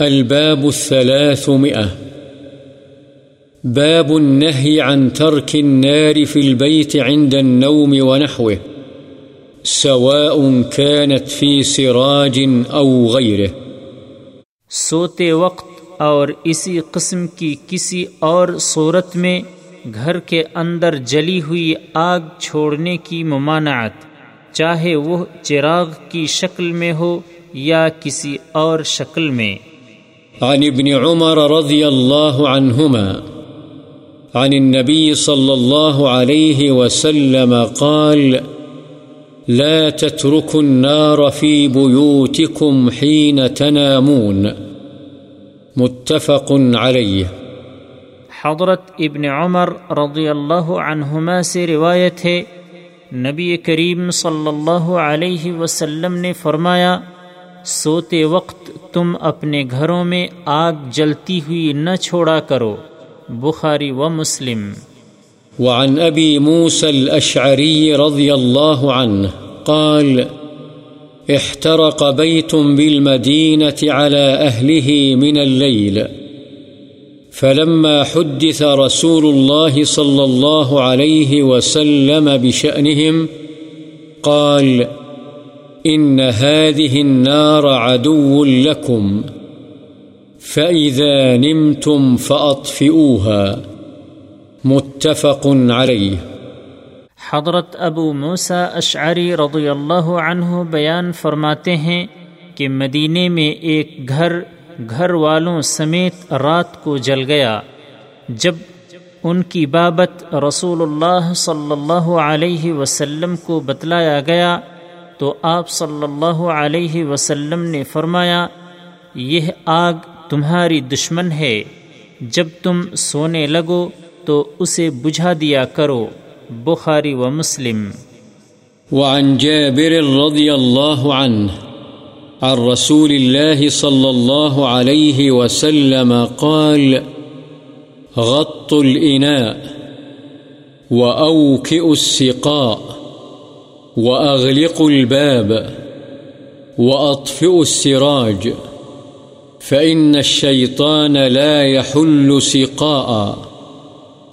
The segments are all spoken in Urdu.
الباب الثلاثمئة باب النهي عن ترك النار في البيت عند النوم ونحوه، سواء كانت في سراج أو غيره. سوتے وقت اور اسی قسم کی کسی اور صورت میں گھر کے اندر جلی ہوئی آگ چھوڑنے کی ممانعت، چاہے وہ چراغ کی شکل میں ہو یا کسی اور شکل میں۔ عن ابن عمر رضي الله عنهما عن النبي صلى الله عليه وسلم قال، لا تتركوا النار في بيوتكم حين تنامون۔ متفق عليه حضرت ابن عمر رضی اللہ عنہما سے روایت ہے، نبی کریم صلی اللہ علیہ وسلم نے فرمایا، سوتے وقت تم اپنے گھروں میں آگ جلتی ہوئی نہ چھوڑا کرو، بخاری و مسلم۔ وعن ابی موسى الاشعری رضی اللہ عنہ قال، احترق بيت بالمدينة على أهله من الليل فلما حدث رسول الله صلى الله عليه وسلم بشأنهم قال إن هذه النار عدو لكم فإذا نمتم فأطفئوها متفق عليه حضرت ابو موسا اشعری رضی اللہ عنہ بیان فرماتے ہیں کہ مدینے میں ایک گھر گھر والوں سمیت رات کو جل گیا، جب ان کی بابت رسول اللہ صلی اللہ علیہ وسلم کو بتلایا گیا تو آپ صلی اللہ علیہ وسلم نے فرمایا، یہ آگ تمہاری دشمن ہے، جب تم سونے لگو تو اسے بجھا دیا کرو، بخاری و مسلم۔ وعن جابر رضی اللہ عنہ، عن رسول الله صلى الله عليه وسلم قال، غط الإناء وأوكئ السقاء۔ وأغلقوا الباب وأطفئوا السراج، فإن الشيطان لا يحل سقاء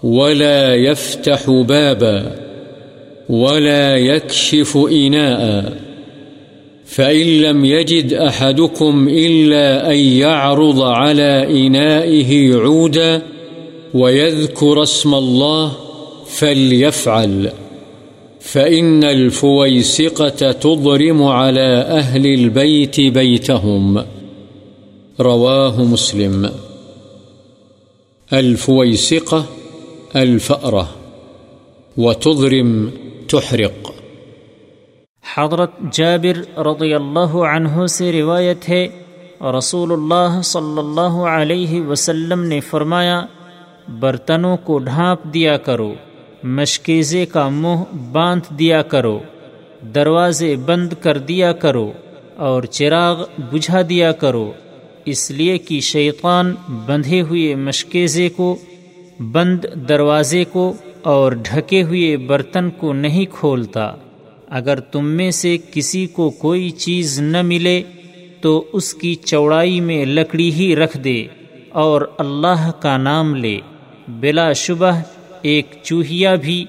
ولا يفتح بابا ولا يكشف إناء، فإن لم يجد أحدكم إلا أن يعرض على إنائه عودا ويذكر اسم الله فليفعل. فإن الفويسقة تضرم على أهل البيت بيتهم. رواه مسلم. الفويسقة الفأرة وتضرم تحرق. حضرت جابر رضی اللہ عنہ سے روایت ہے، رسول اللہ صلی اللہ علیہ وسلم نے فرمایا، برتنوں کو ڈھانپ دیا کرو۔ مشکیزے کا منہ باندھ دیا کرو، دروازے بند کر دیا کرو اور چراغ بجھا دیا کرو۔ اس لیے کہ شیطان بندھے ہوئے مشکیزے کو، بند دروازے کو اور ڈھکے ہوئے برتن کو نہیں کھولتا۔ اگر تم میں سے کسی کو کوئی چیز نہ ملے، تو اس کی چوڑائی میں لکڑی ہی رکھ دے اور اللہ کا نام لے۔ بلا شبہ ایک چوہیا بھی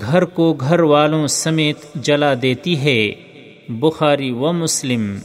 گھر کو گھر والوں سمیت جلا دیتی ہے بخاری و مسلم۔